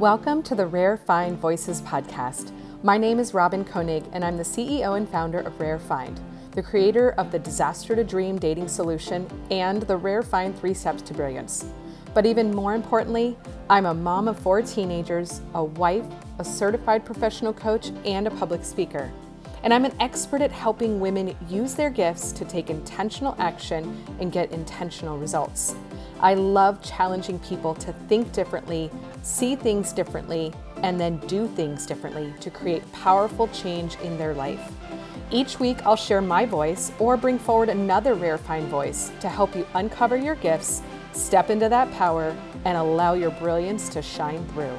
Welcome to the Rare Find Voices podcast. My name is Robin Koenig, and I'm the CEO and founder of Rare Find, the creator of the Disaster to Dream dating solution and the Rare Find Three Steps to Brilliance. But even more importantly, I'm a mom of four teenagers, a wife, a certified professional coach, and a public speaker. And I'm an expert at helping women use their gifts to take intentional action and get intentional results. I love challenging people to think differently, see things differently, and then do things differently to create powerful change in their life. Each week, I'll share my voice or bring forward another rare find voice to help you uncover your gifts, step into that power, and allow your brilliance to shine through.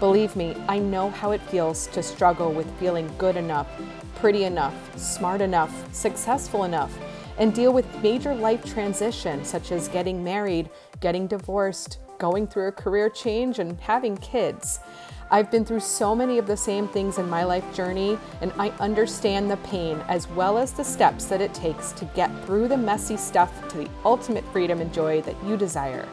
Believe me, I know how it feels to struggle with feeling good enough, pretty enough, smart enough, successful enough, and deal with major life transitions such as getting married, getting divorced, going through a career change, and having kids. I've been through so many of the same things in my life journey, and I understand the pain as well as the steps that it takes to get through the messy stuff to the ultimate freedom and joy that you desire.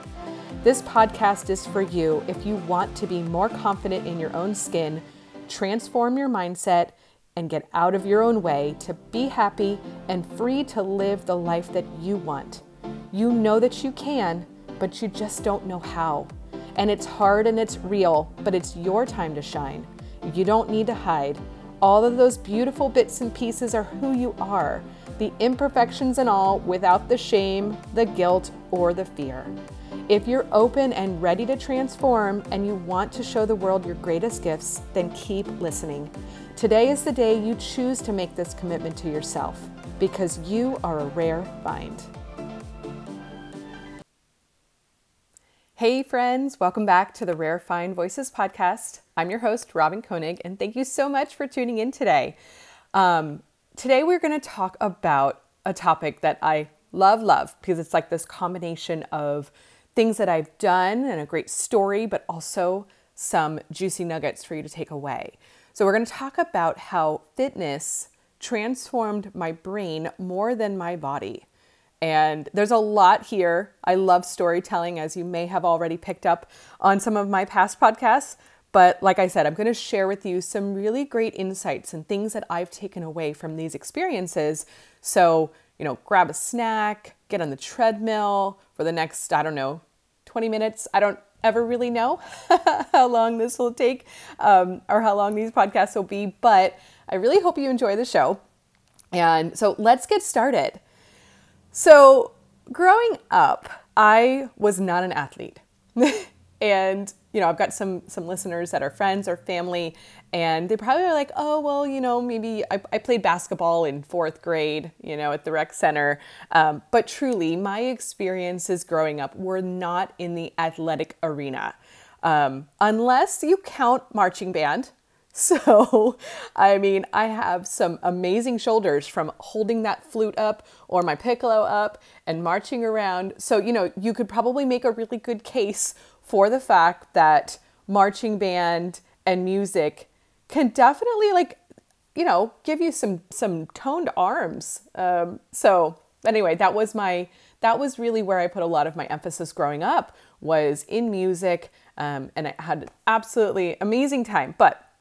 This podcast is for you if you want to be more confident in your own skin, transform your mindset, and get out of your own way to be happy and free to live the life that you want. You know that you can, but you just don't know how. And it's hard and it's real, but it's your time to shine. You don't need to hide. All of those beautiful bits and pieces are who you are, the imperfections and all, without the shame, the guilt, or the fear. If you're open and ready to transform and you want to show the world your greatest gifts, then keep listening. Today is the day you choose to make this commitment to yourself because you are a rare find. Hey, friends, welcome back to the Rare Find Voices podcast. I'm your host, Robin Koenig, and thank you so much for tuning in today. Um, today, we're going to talk about a topic that I love, love, because it's like this combination of things that I've done and a great story, but also some juicy nuggets for you to take away. So, we're going to talk about how fitness transformed my brain more than my body. And there's a lot here. I love storytelling, as you may have already picked up on some of my past podcasts. But like I said, I'm going to share with you some really great insights and things that I've taken away from these experiences. So, you know, grab a snack, get on the treadmill for the next, I don't know, 20 minutes. I don't ever really know how long this will take um, or how long these podcasts will be, but I really hope you enjoy the show. And so let's get started. So, growing up, I was not an athlete. and, you know, I've got some some listeners that are friends or family and they probably are like, "Oh, well, you know, maybe I, I played basketball in 4th grade, you know, at the rec center." Um, but truly, my experiences growing up were not in the athletic arena. Um, unless you count marching band, So, I mean, I have some amazing shoulders from holding that flute up or my piccolo up and marching around. So, you know, you could probably make a really good case for the fact that marching band and music can definitely like you know give you some some toned arms um, so anyway that was my that was really where i put a lot of my emphasis growing up was in music um, and i had absolutely amazing time but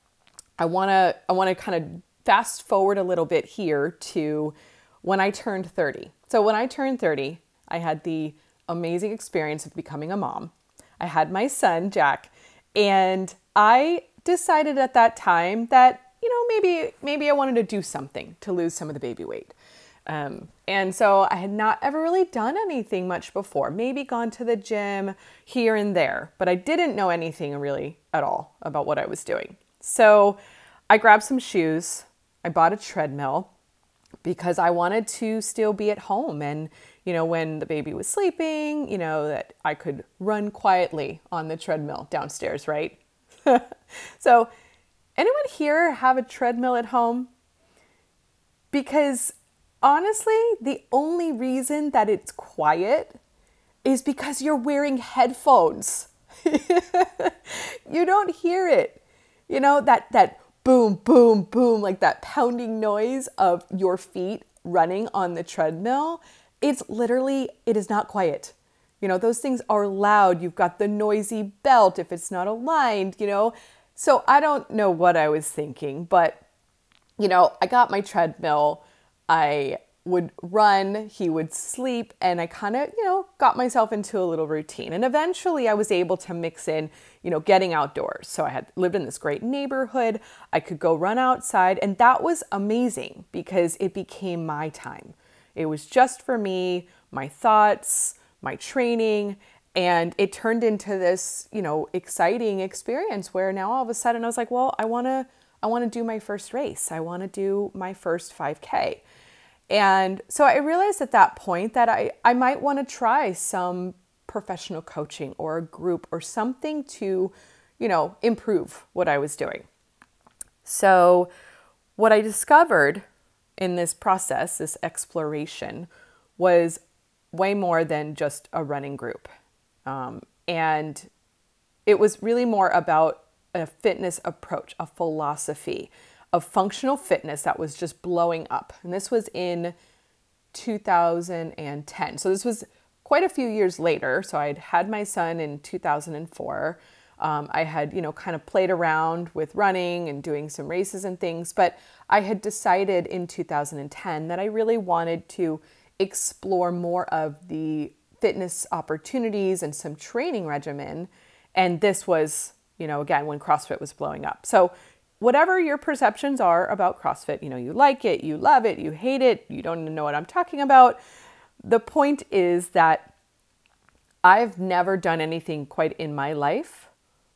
I want to I want to kind of fast forward a little bit here to when I turned 30. So when I turned 30, I had the amazing experience of becoming a mom. I had my son, Jack, and I decided at that time that, you know, maybe maybe I wanted to do something to lose some of the baby weight. Um, and so I had not ever really done anything much before, maybe gone to the gym here and there, but I didn't know anything really at all about what I was doing. So I grabbed some shoes. I bought a treadmill because I wanted to still be at home and you know when the baby was sleeping, you know that I could run quietly on the treadmill downstairs, right? so anyone here have a treadmill at home? Because honestly, the only reason that it's quiet is because you're wearing headphones. you don't hear it you know, that that boom, boom, boom, like that pounding noise of your feet running on the treadmill. It's literally, it is not quiet. You know, those things are loud. You've got the noisy belt if it's not aligned, you know. So I don't know what I was thinking, but you know, I got my treadmill. I would run, he would sleep, and I kind of, you know, got myself into a little routine. And eventually I was able to mix in, you know, getting outdoors. So I had lived in this great neighborhood. I could go run outside, and that was amazing because it became my time. It was just for me, my thoughts, my training, and it turned into this, you know, exciting experience where now all of a sudden I was like, well, I want to I want to do my first race. I want to do my first 5K. And so I realized at that point that I, I might want to try some professional coaching or a group or something to, you know, improve what I was doing. So, what I discovered in this process, this exploration, was way more than just a running group. Um, and it was really more about a fitness approach, a philosophy of functional fitness that was just blowing up. And this was in 2010. So this was quite a few years later. So I'd had my son in 2004. Um, I had, you know, kind of played around with running and doing some races and things, but I had decided in 2010 that I really wanted to explore more of the fitness opportunities and some training regimen. And this was, you know, again, when CrossFit was blowing up. So whatever your perceptions are about CrossFit, you know, you like it, you love it, you hate it, you don't know what I'm talking about. The point is that I've never done anything quite in my life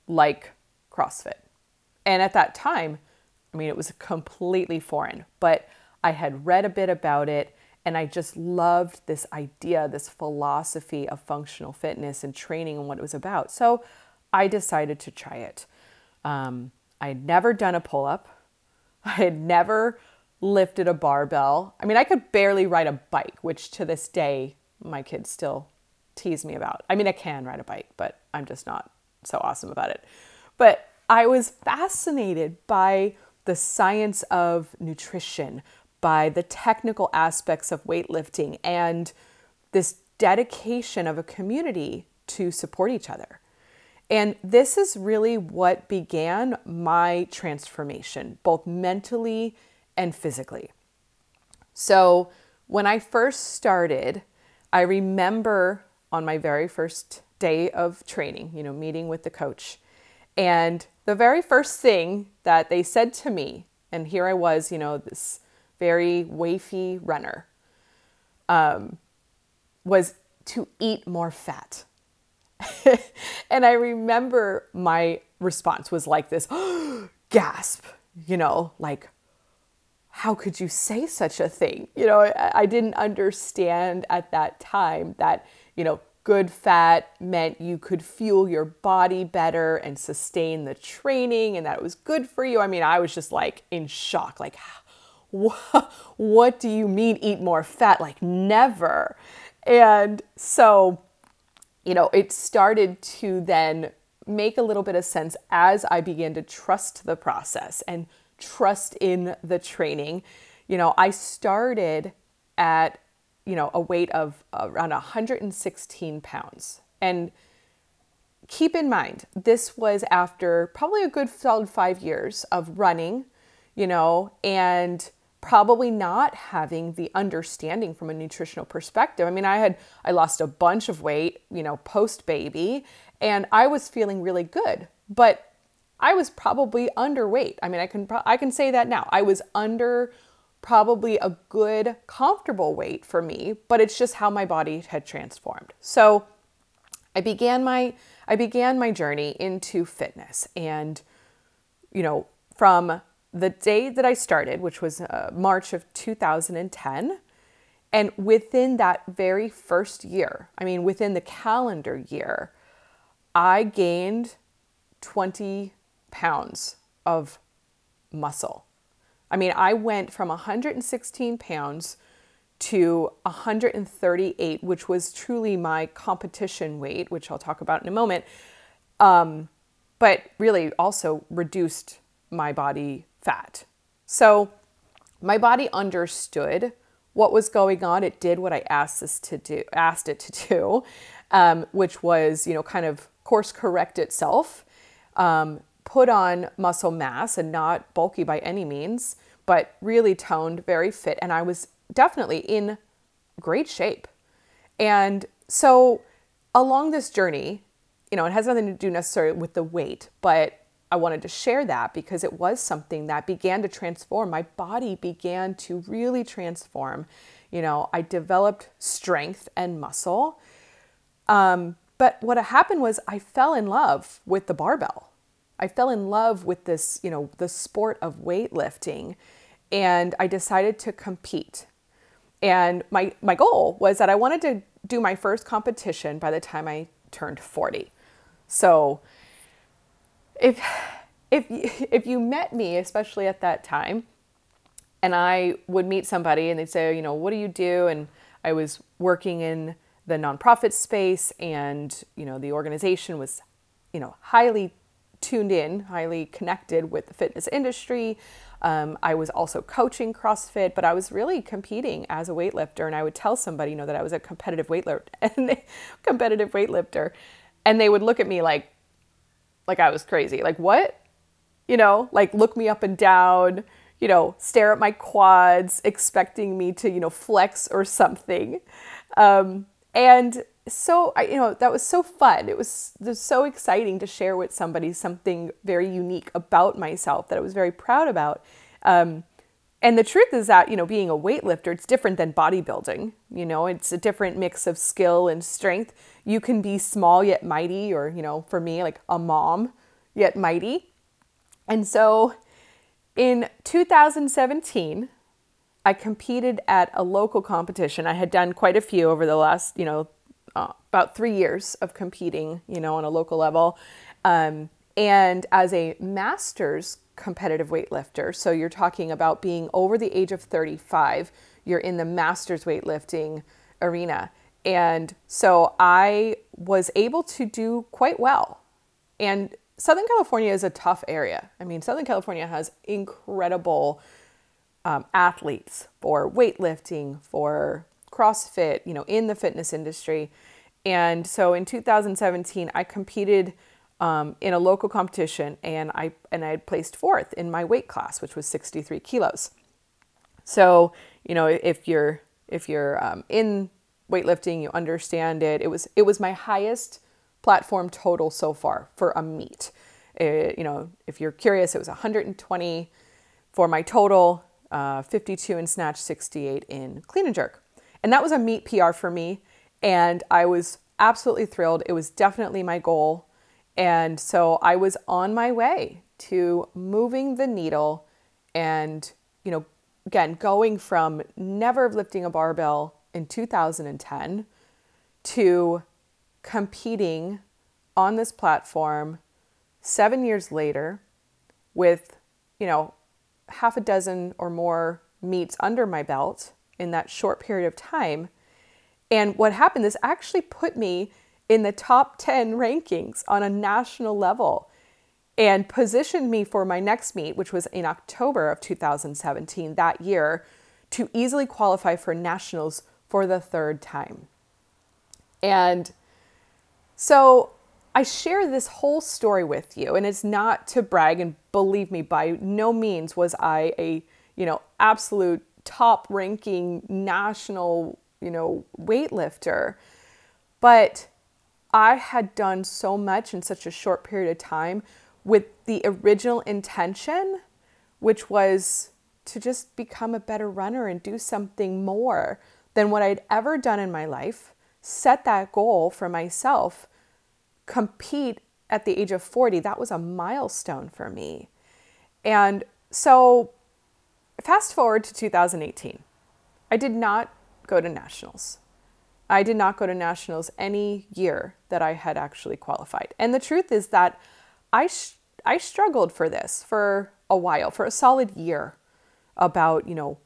like CrossFit. And at that time, I mean, it was completely foreign, but I had read a bit about it and I just loved this idea, this philosophy of functional fitness and training and what it was about. So I decided to try it. Um, I had never done a pull up. I had never lifted a barbell. I mean, I could barely ride a bike, which to this day, my kids still tease me about. I mean, I can ride a bike, but I'm just not so awesome about it. But I was fascinated by the science of nutrition, by the technical aspects of weightlifting, and this dedication of a community to support each other. And this is really what began my transformation, both mentally and physically. So, when I first started, I remember on my very first day of training, you know, meeting with the coach, and the very first thing that they said to me, and here I was, you know, this very wafy runner, um, was to eat more fat. and I remember my response was like this gasp, you know, like, how could you say such a thing? You know, I, I didn't understand at that time that, you know, good fat meant you could fuel your body better and sustain the training and that it was good for you. I mean, I was just like in shock, like, what, what do you mean eat more fat? Like, never. And so, you know, it started to then make a little bit of sense as I began to trust the process and trust in the training. You know, I started at, you know, a weight of around 116 pounds. And keep in mind, this was after probably a good solid five years of running, you know, and probably not having the understanding from a nutritional perspective. I mean, I had I lost a bunch of weight, you know, post baby, and I was feeling really good, but I was probably underweight. I mean, I can I can say that now. I was under probably a good comfortable weight for me, but it's just how my body had transformed. So, I began my I began my journey into fitness and you know, from the day that I started, which was uh, March of 2010, and within that very first year, I mean, within the calendar year, I gained 20 pounds of muscle. I mean, I went from 116 pounds to 138, which was truly my competition weight, which I'll talk about in a moment. Um, but really also reduced my body fat. So my body understood what was going on. It did what I asked this to do, asked it to do. um, which was, you know, kind of course correct itself, um, put on muscle mass and not bulky by any means, but really toned, very fit. And I was definitely in great shape. And so along this journey, you know, it has nothing to do necessarily with the weight, but I wanted to share that because it was something that began to transform. My body began to really transform. You know, I developed strength and muscle. Um, but what happened was I fell in love with the barbell. I fell in love with this, you know, the sport of weightlifting, and I decided to compete. And my my goal was that I wanted to do my first competition by the time I turned 40. So if if if you met me, especially at that time, and I would meet somebody and they'd say, you know, what do you do? And I was working in the nonprofit space, and you know, the organization was, you know, highly tuned in, highly connected with the fitness industry. Um, I was also coaching CrossFit, but I was really competing as a weightlifter. And I would tell somebody, you know, that I was a competitive weightlifter and they, competitive weightlifter, and they would look at me like, like I was crazy. Like what? You know, like look me up and down. You know, stare at my quads, expecting me to, you know, flex or something. Um, and so I, you know, that was so fun. It was, it was so exciting to share with somebody something very unique about myself that I was very proud about. Um, and the truth is that, you know, being a weightlifter, it's different than bodybuilding. You know, it's a different mix of skill and strength. You can be small yet mighty, or, you know, for me, like a mom yet mighty. And so in 2017, I competed at a local competition. I had done quite a few over the last, you know, uh, about three years of competing, you know, on a local level. Um, and as a master's competitive weightlifter, so you're talking about being over the age of 35, you're in the master's weightlifting arena. And so I was able to do quite well. And Southern California is a tough area. I mean, Southern California has incredible um, athletes for weightlifting, for CrossFit, you know, in the fitness industry. And so in 2017, I competed um, in a local competition, and I and I had placed fourth in my weight class, which was 63 kilos. So you know, if you're if you're um, in weightlifting, you understand it. It was it was my highest platform total so far for a meet. It, you know, if you're curious, it was 120 for my total, uh, 52 in snatch, 68 in clean and jerk. And that was a meet PR for me. And I was absolutely thrilled. It was definitely my goal. And so I was on my way to moving the needle and, you know, again, going from never lifting a barbell in 2010 to competing on this platform seven years later with, you know, half a dozen or more meets under my belt in that short period of time. And what happened, this actually put me in the top 10 rankings on a national level and positioned me for my next meet, which was in October of 2017, that year, to easily qualify for nationals for the third time. And so I share this whole story with you, and it's not to brag, and believe me, by no means was I a, you know, absolute top ranking national, you know, weightlifter. But I had done so much in such a short period of time with the original intention, which was to just become a better runner and do something more than what I'd ever done in my life, set that goal for myself, compete at the age of 40. That was a milestone for me. And so fast forward to 2018. I did not go to nationals. I did not go to nationals any year that I had actually qualified. And the truth is that I, sh- I struggled for this for a while, for a solid year, about, you know,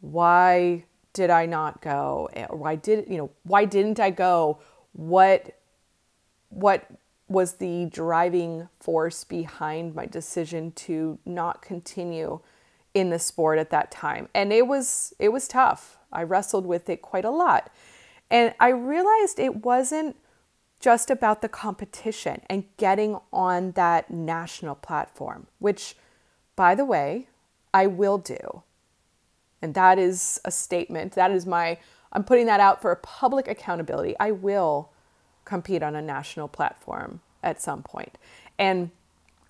why did I not go? Eh, why did, you know, why didn't I go? What, what was the driving force behind my decision to not continue in the sport at that time. And it was it was tough. I wrestled with it quite a lot. And I realized it wasn't just about the competition and getting on that national platform, which, by the way, I will do. And that is a statement. That is my, I'm putting that out for public accountability. I will compete on a national platform at some point. And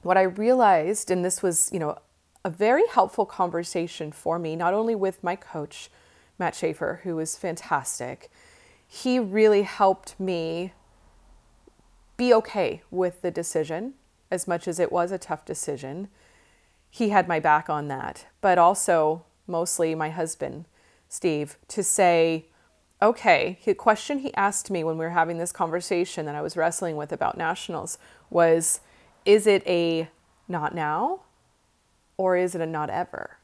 what I realized, and this was, you know, a very helpful conversation for me, not only with my coach, Matt Schaefer, who was fantastic, he really helped me be okay with the decision as much as it was a tough decision. He had my back on that, but also mostly my husband, Steve, to say, okay, the question he asked me when we were having this conversation that I was wrestling with about nationals was, is it a not now or is it a not ever?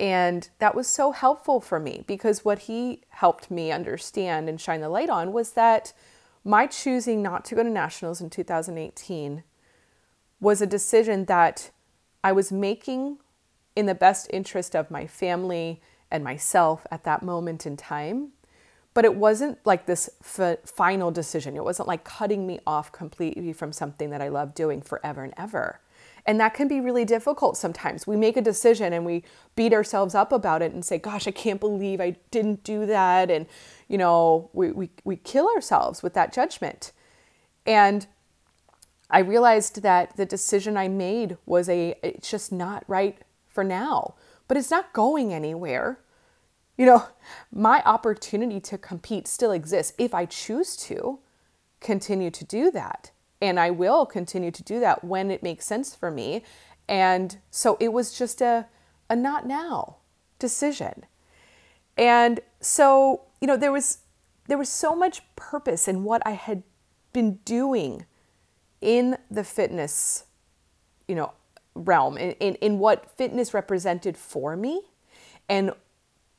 And that was so helpful for me because what he helped me understand and shine the light on was that my choosing not to go to nationals in 2018 was a decision that I was making in the best interest of my family and myself at that moment in time. But it wasn't like this f- final decision. It wasn't like cutting me off completely from something that I love doing forever and ever. And that can be really difficult sometimes. We make a decision and we beat ourselves up about it and say, gosh, I can't believe I didn't do that. And, you know, we, we, we kill ourselves with that judgment. And I realized that the decision I made was a, it's just not right for now, but it's not going anywhere. You know, my opportunity to compete still exists if I choose to continue to do that. And I will continue to do that when it makes sense for me. And so it was just a, a not now decision. And so, you know, there was there was so much purpose in what I had been doing in the fitness, you know, realm, in, in, in what fitness represented for me and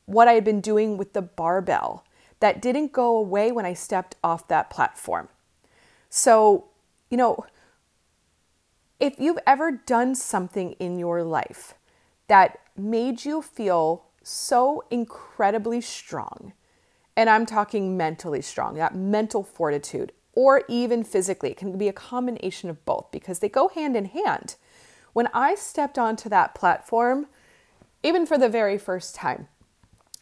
what I had been doing with the barbell that didn't go away when I stepped off that platform. So you know, if you've ever done something in your life that made you feel so incredibly strong, and I'm talking mentally strong, that mental fortitude, or even physically, it can be a combination of both because they go hand in hand. When I stepped onto that platform, even for the very first time,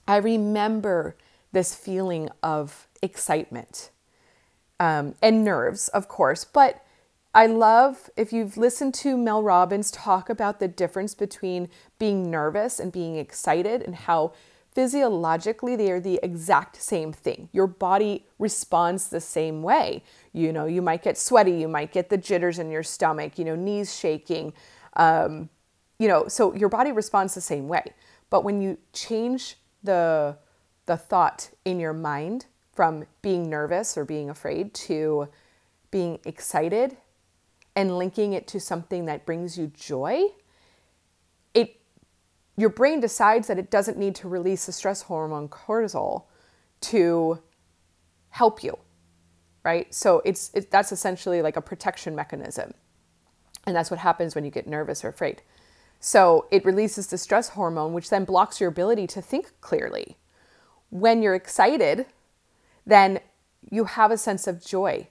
I remember this feeling of excitement um, and nerves, of course. But I love if you've listened to Mel Robbins talk about the difference between being nervous and being excited and how physiologically they are the exact same thing. Your body responds the same way. You know, you might get sweaty, you might get the jitters in your stomach, you know, knees shaking. Um, you know, so your body responds the same way. But when you change the the thought in your mind from being nervous or being afraid to being excited and linking it to something that brings you joy, it your brain decides that it doesn't need to release the stress hormone cortisol to help you. Right? So it's it, that's essentially like a protection mechanism. And that's what happens when you get nervous or afraid. So it releases the stress hormone, which then blocks your ability to think clearly. When you're excited, then you have a sense of joy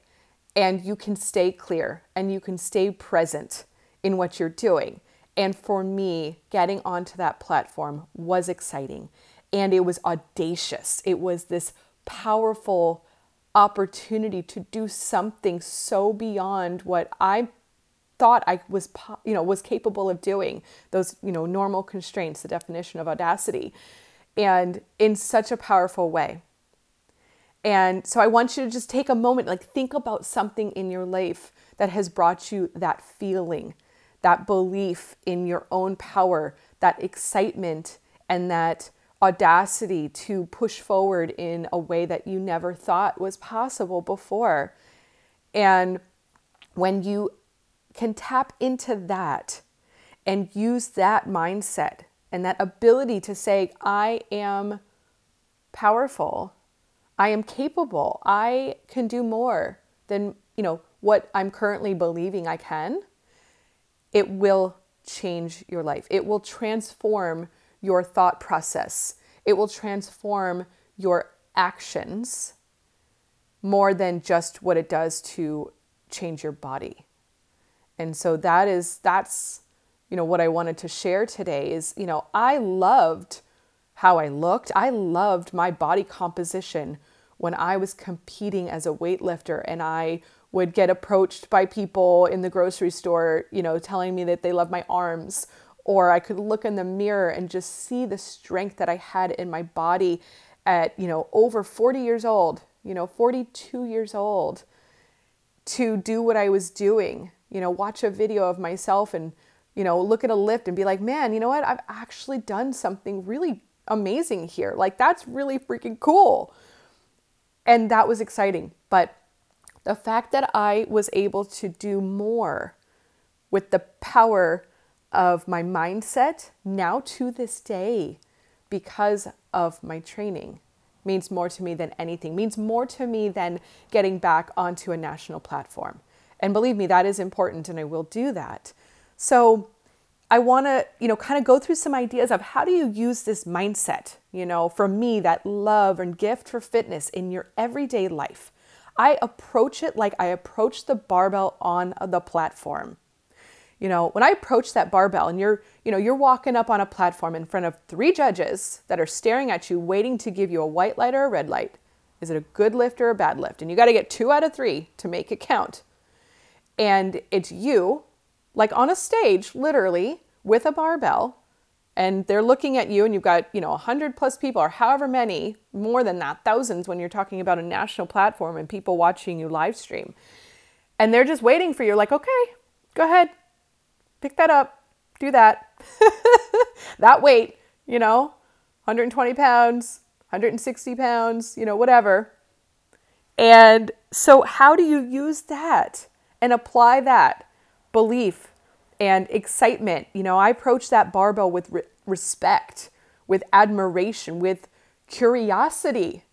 and you can stay clear and you can stay present in what you're doing. And for me, getting onto that platform was exciting and it was audacious. It was this powerful opportunity to do something so beyond what I thought I was you know was capable of doing those you know normal constraints the definition of audacity and in such a powerful way and so I want you to just take a moment, like think about something in your life that has brought you that feeling, that belief in your own power, that excitement, and that audacity to push forward in a way that you never thought was possible before. And when you can tap into that and use that mindset and that ability to say, I am powerful I am capable. I can do more than, you know, what I'm currently believing I can. It will change your life. It will transform your thought process. It will transform your actions. more than just what it does to change your body. And so that is that's you know what I wanted to share today is, you know, I loved how I looked. I loved my body composition when I was competing as a weightlifter and I would get approached by people in the grocery store, you know, telling me that they love my arms or I could look in the mirror and just see the strength that I had in my body at, you know, over 40 years old, you know, 42 years old to do what I was doing, you know, watch a video of myself and, you know, look at a lift and be like, man, you know what? I've actually done something really amazing here. Like, that's really freaking cool. And that was exciting. But the fact that I was able to do more with the power of my mindset now to this day because of my training means more to me than anything, means more to me than getting back onto a national platform. And believe me, that is important and I will do that. So I want to, you know, kind of go through some ideas of how do you use this mindset, you know, for me, that love and gift for fitness in your everyday life. I approach it like I approach the barbell on the platform. You know, when I approach that barbell and you're, you know, you're walking up on a platform in front of three judges that are staring at you, waiting to give you a white light or a red light. Is it a good lift or a bad lift? And you got to get two out of three to make it count. And it's you, like on a stage, literally, with a barbell, and they're looking at you and you've got you know 100 plus people or however many more than that thousands when you're talking about a national platform and people watching you live stream. And they're just waiting for you like okay go ahead pick that up do that. That weight you know 120 pounds 160 pounds you know whatever. And so how do you use that and apply that belief and excitement. You know, I approach that barbell with re- respect, with admiration, with curiosity,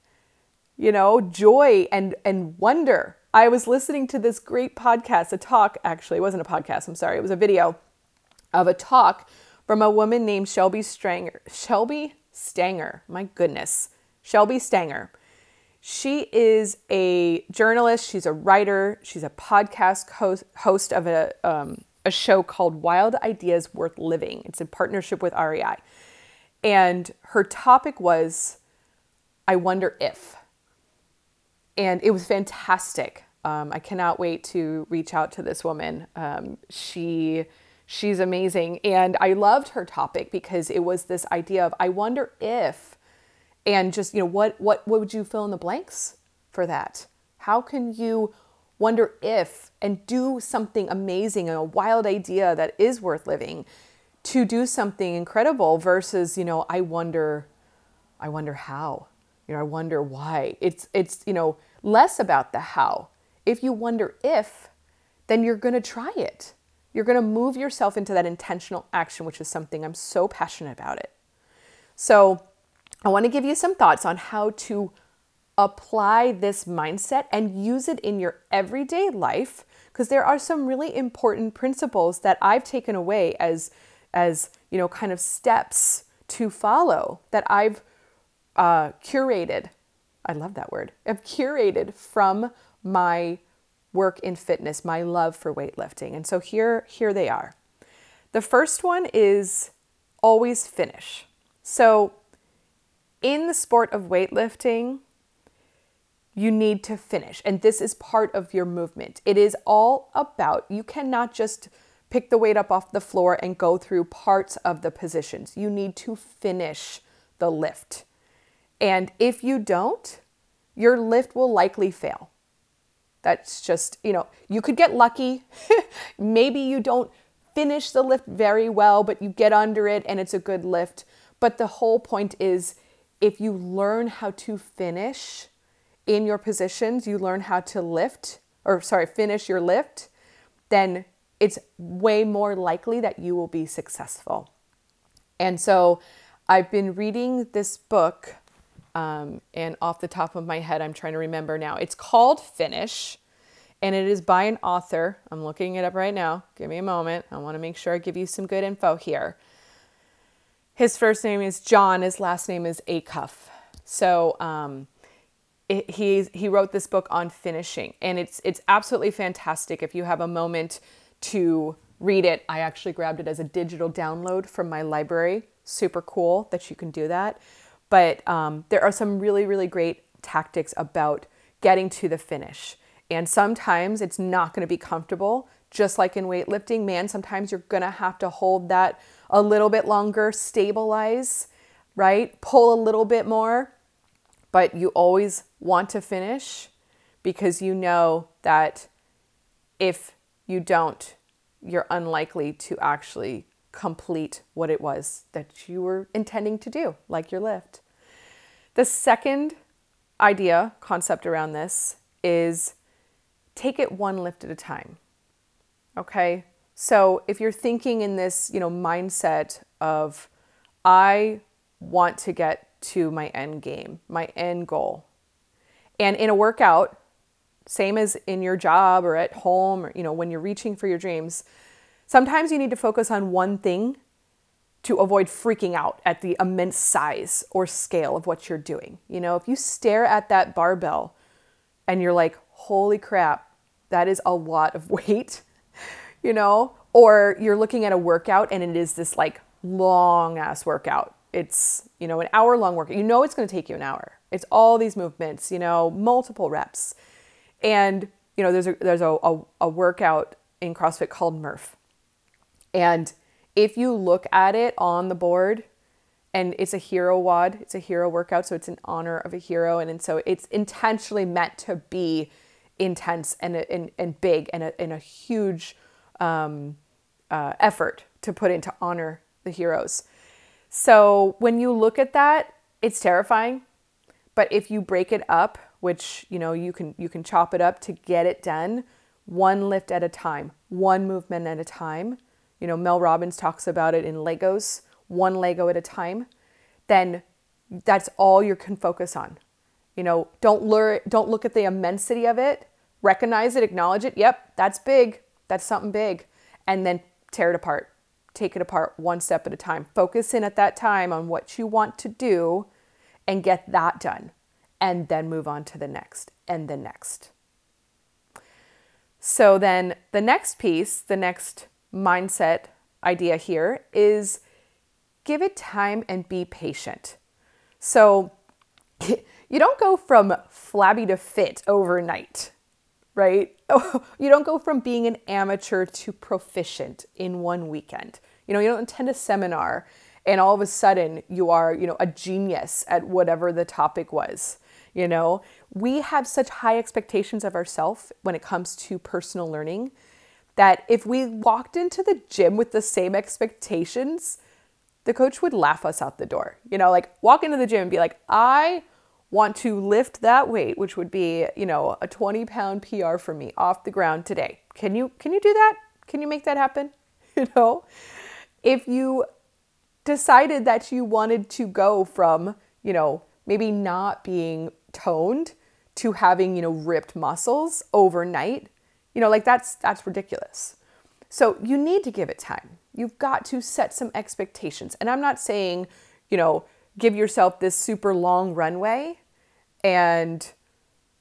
you know, joy and and wonder. I was listening to this great podcast, a talk actually, it wasn't a podcast, I'm sorry, it was a video of a talk from a woman named Shelby Stanger. Shelby Stanger, my goodness. Shelby Stanger. She is a journalist, she's a writer, she's a podcast host of a um, a show called Wild Ideas Worth Living. It's in partnership with REI. And her topic was, I wonder if. And it was fantastic. Um, I cannot wait to reach out to this woman. Um, she she's amazing, and I loved her topic because it was this idea of I wonder if, and just you know what what what would you fill in the blanks for that? How can you wonder if, and do something amazing and a wild idea that is worth living to do something incredible versus, you know, I wonder, I wonder how, you know, I wonder why. It's, it's, you know, less about the how. If you wonder if, then you're going to try it. You're going to move yourself into that intentional action, which is something I'm so passionate about it. So, I want to give you some thoughts on how to apply this mindset and use it in your everyday life because there are some really important principles that I've taken away as as you know kind of steps to follow that I've uh, curated. I love that word. I've curated from my work in fitness, my love for weightlifting. And so here here they are. The first one is always finish. So in the sport of weightlifting, you need to finish. And this is part of your movement. It is all about, you cannot just pick the weight up off the floor and go through parts of the positions. You need to finish the lift. And if you don't, your lift will likely fail. That's just, you know, you could get lucky. Maybe you don't finish the lift very well, but you get under it and it's a good lift. But the whole point is if you learn how to finish, in your positions, you learn how to lift, or sorry, finish your lift, then it's way more likely that you will be successful. And so I've been reading this book, um, and off the top of my head, I'm trying to remember now. It's called Finish, and it is by an author. I'm looking it up right now. Give me a moment. I want to make sure I give you some good info here. His first name is Jon, his last name is Acuff. So, um, it, he he wrote this book on finishing, and it's it's absolutely fantastic. If you have a moment to read it, I actually grabbed it as a digital download from my library. Super cool that you can do that. But um, there are some really really great tactics about getting to the finish, and sometimes it's not going to be comfortable. Just like in weightlifting, man, sometimes you're going to have to hold that a little bit longer, stabilize, right? Pull a little bit more but you always want to finish because you know that if you don't, you're unlikely to actually complete what it was that you were intending to do, like your lift. The second idea, concept around this is take it one lift at a time. Okay? So if you're thinking in this, you know, mindset of I want to get to my end game, my end goal. And in a workout, same as in your job or at home or you know when you're reaching for your dreams, sometimes you need to focus on one thing to avoid freaking out at the immense size or scale of what you're doing. You know, if you stare at that barbell and you're like, "Holy crap, that is a lot of weight." you know, or you're looking at a workout and it is this like long ass workout it's you know an hour long workout you know it's going to take you an hour. It's all these movements you know multiple reps. And you know there's a there's a, a, a workout in crossfit called murph. And if you look at it on the board and it's a hero WOD it's a hero workout so it's in honor of a hero and, and so it's intentionally meant to be intense and and, and big and a, and a huge um, uh, effort to put into honor the heroes so when you look at that, it's terrifying. But if you break it up, which you know you can you can chop it up to get it done, one lift at a time, one movement at a time. You know, Mel Robbins talks about it in Legos, one Lego at a time. Then that's all you can focus on. You know, don't lure, don't look at the immensity of it. Recognize it, acknowledge it. Yep, that's big. That's something big. And then tear it apart take it apart one step at a time. Focus in at that time on what you want to do and get that done, and then move on to the next and the next. So, then the next piece, the next mindset idea here is give it time and be patient. So, you don't go from flabby to fit overnight right? you don't go from being an amateur to proficient in one weekend. You know, you don't attend a seminar and all of a sudden you are, you know, a genius at whatever the topic was. You know, we have such high expectations of ourselves when it comes to personal learning that if we walked into the gym with the same expectations, the coach would laugh us out the door. You know, like walk into the gym and be like, I want to lift that weight, which would be, you know, a 20 pound PR for me off the ground today. Can you can you do that? Can you make that happen? You know? If you decided that you wanted to go from, you know, maybe not being toned to having, you know, ripped muscles overnight, you know, like that's that's ridiculous. So you need to give it time. You've got to set some expectations. And I'm not saying, you know, give yourself this super long runway and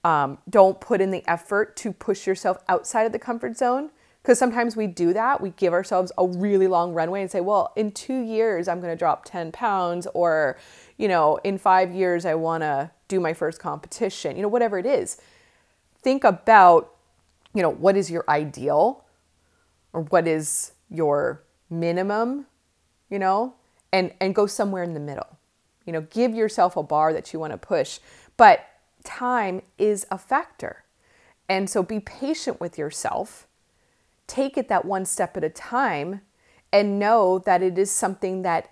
um, don't put in the effort to push yourself outside of the comfort zone. Because sometimes we do that. We give ourselves a really long runway and say, well, in two years, I'm going to drop 10 pounds, or, you know, in five years, I want to do my first competition, you know, whatever it is. Think about, you know, what is your ideal or what is your minimum, you know, and, and go somewhere in the middle. You know, give yourself a bar that you want to push but time is a factor. And so be patient with yourself. Take it that one step at a time and know that it is something that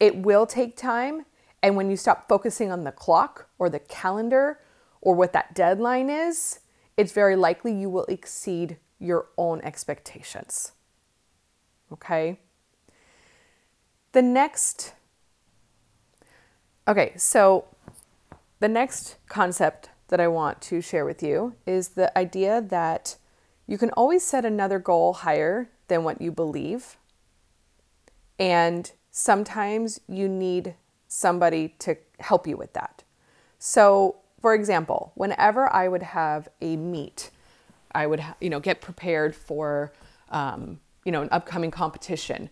it will take time. And when you stop focusing on the clock or the calendar or what that deadline is, it's very likely you will exceed your own expectations. Okay? The next, okay, so the next concept that I want to share with you is the idea that you can always set another goal higher than what you believe. And sometimes you need somebody to help you with that. So for example, whenever I would have a meet, I would, you know, get prepared for, um, you know, an upcoming competition.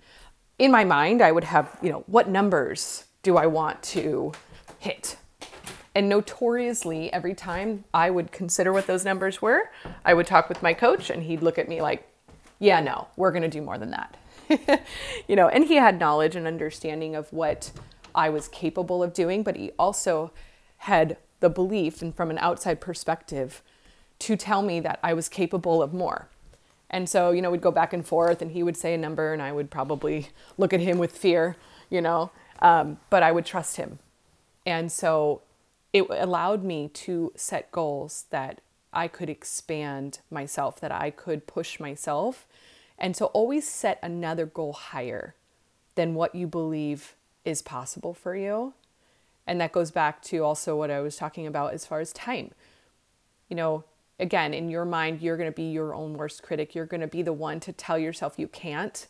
In my mind, I would have, you know, what numbers do I want to hit? And notoriously, every time I would consider what those numbers were, I would talk with my coach and he'd look at me like, yeah, no, we're going to do more than that. you know, and he had knowledge and understanding of what I was capable of doing, but he also had the belief and from an outside perspective to tell me that I was capable of more. And so, you know, we'd go back and forth and he would say a number and I would probably look at him with fear, you know, um, but I would trust him. And so it allowed me to set goals that I could expand myself, that I could push myself. And so always set another goal higher than what you believe is possible for you. And that goes back to also what I was talking about as far as time. You know, again, in your mind, you're going to be your own worst critic. You're going to be the one to tell yourself you can't.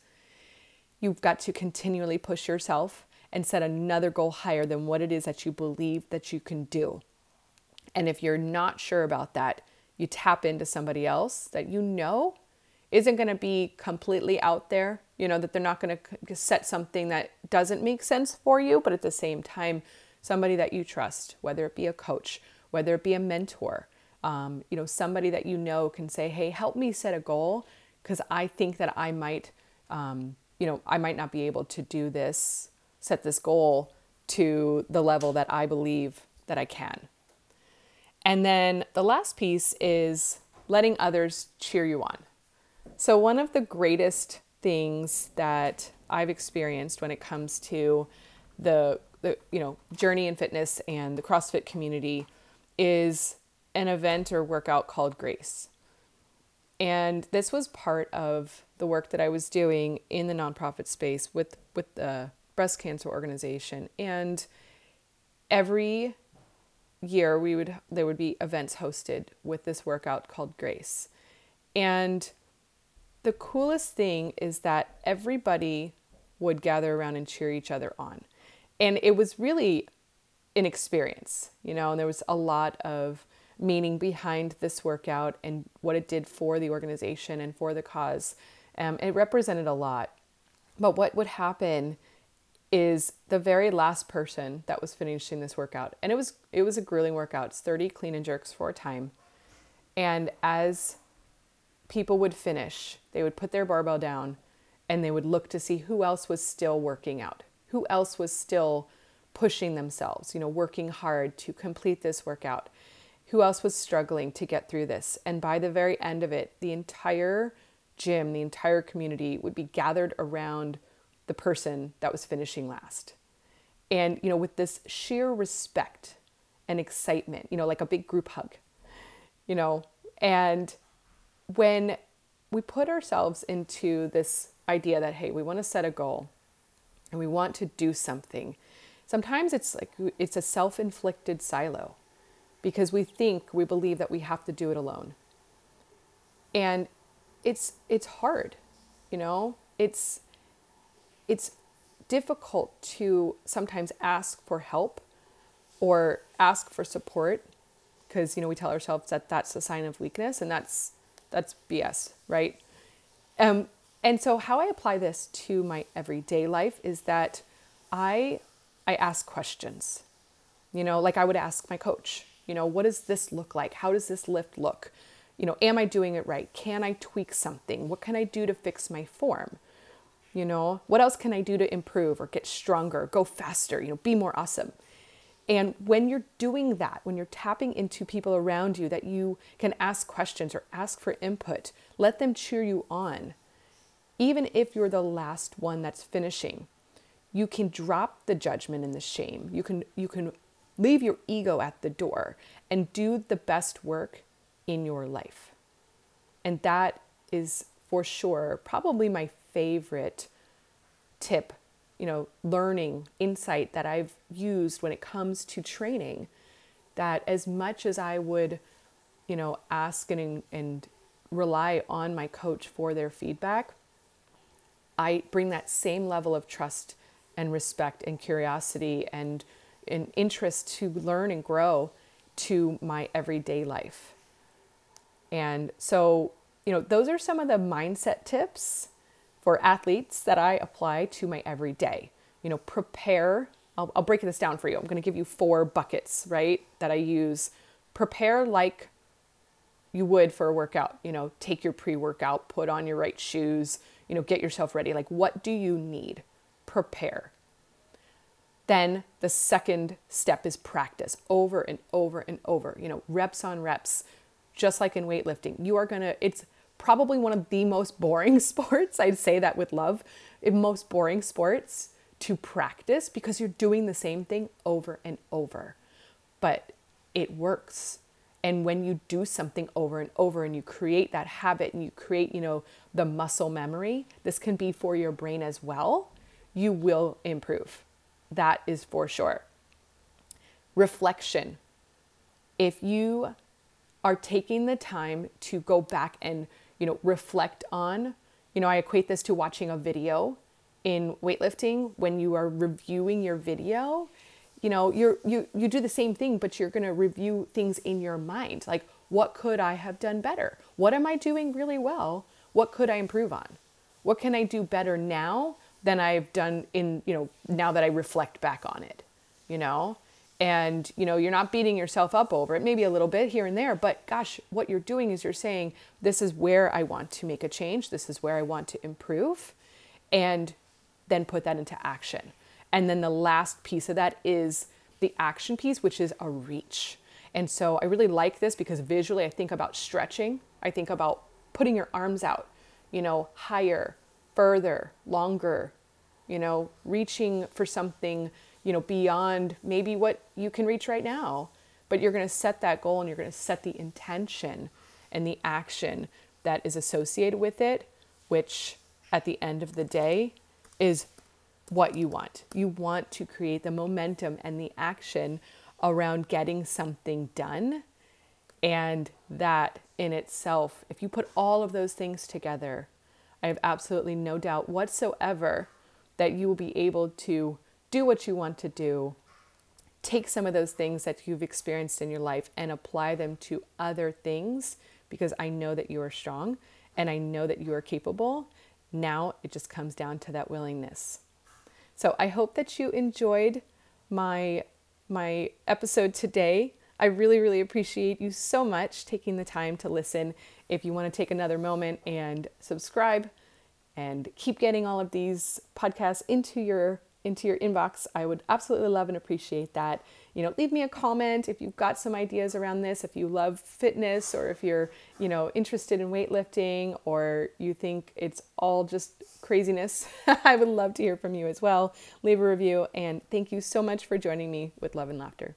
You've got to continually push yourself and set another goal higher than what it is that you believe that you can do. And if you're not sure about that, you tap into somebody else that you know isn't going to be completely out there, you know, that they're not going to set something that doesn't make sense for you, but at the same time, somebody that you trust, whether it be a coach, whether it be a mentor, um, you know, somebody that you know can say, hey, help me set a goal because I think that I might, um, you know, I might not be able to do this, set this goal to the level that I believe that I can. And then the last piece is letting others cheer you on. So, one of the greatest things that I've experienced when it comes to the, the you know journey in fitness and the CrossFit community is an event or workout called Grace. And this was part of the work that I was doing in the nonprofit space with with the breast cancer organization. And every year we would there would be events hosted with this workout called Grace. And the coolest thing is that everybody would gather around and cheer each other on. And it was really an experience, you know, and there was a lot of meaning behind this workout and what it did for the organization and for the cause. Um, it represented a lot. But what would happen is the very last person that was finishing this workout, and it was it was a grueling workout. It's 30 clean and jerks for a time. And as people would finish, they would put their barbell down and they would look to see who else was still working out, who else was still pushing themselves, you know, working hard to complete this workout who else was struggling to get through this. And by the very end of it, the entire gym, the entire community would be gathered around the person that was finishing last. And, you know, with this sheer respect and excitement, you know, like a big group hug, you know, and when we put ourselves into this idea that, hey, we want to set a goal and we want to do something, sometimes it's like it's a self inflicted silo because we think we believe that we have to do it alone. And it's it's hard, you know? It's it's difficult to sometimes ask for help or ask for support because you know we tell ourselves that that's a sign of weakness and that's that's BS, right? Um, and so how I apply this to my everyday life is that I I ask questions. You know, like I would ask my coach, you know, what does this look like? How does this lift look? You know, am I doing it right? Can I tweak something? What can I do to fix my form? You know, what else can I do to improve or get stronger, go faster, you know, be more awesome? And when you're doing that, when you're tapping into people around you that you can ask questions or ask for input, let them cheer you on. Even if you're the last one that's finishing, you can drop the judgment and the shame. You can you can Leave your ego at the door and do the best work in your life. And that is for sure probably my favorite tip, you know, learning insight that I've used when it comes to training. That as much as I would, you know, ask and, and rely on my coach for their feedback, I bring that same level of trust and respect and curiosity and an interest to learn and grow to my everyday life. And so, you know, those are some of the mindset tips for athletes that I apply to my everyday. You know, prepare. I'll, I'll break this down for you. I'm going to give you four buckets, right, that I use. Prepare like you would for a workout. You know, take your pre workout, put on your right shoes, you know, get yourself ready. Like, what do you need? Prepare. Then the second step is practice over and over and over, you know, reps on reps, just like in weightlifting. You are gonna, it's probably one of the most boring sports. I'd say that with love, most boring sports to practice because you're doing the same thing over and over. But it works. And when you do something over and over and you create that habit and you create, you know, the muscle memory, this can be for your brain as well, you will improve. That is for sure. Reflection. If you are taking the time to go back and, you know, reflect on, you know, I equate this to watching a video in weightlifting when you are reviewing your video, you know, you're you you do the same thing but you're going to review things in your mind. Like what could I have done better? What am I doing really well? What could I improve on? What can I do better now than I've done in, you know, now that I reflect back on it, you know? And, you know, you're not beating yourself up over it, maybe a little bit here and there, but gosh, what you're doing is you're saying, this is where I want to make a change. This is where I want to improve. And then put that into action. And then the last piece of that is the action piece, which is a reach. And so I really like this because visually I think about stretching. I think about putting your arms out, you know, higher, further, longer, you know, reaching for something, you know, beyond maybe what you can reach right now. But you're going to set that goal and you're going to set the intention and the action that is associated with it, which at the end of the day is what you want. You want to create the momentum and the action around getting something done. And that in itself, if you put all of those things together, I have absolutely no doubt whatsoever that you will be able to do what you want to do, take some of those things that you've experienced in your life and apply them to other things because I know that you are strong and I know that you are capable. Now it just comes down to that willingness. So I hope that you enjoyed my my episode today. I really, really appreciate you so much taking the time to listen. If you want to take another moment and subscribe and keep getting all of these podcasts into your into your inbox, I would absolutely love and appreciate that. You know, leave me a comment if you've got some ideas around this, if you love fitness or if you're, you know, interested in weightlifting or you think it's all just craziness. I would love to hear from you as well. Leave a review and thank you so much for joining me with love and laughter.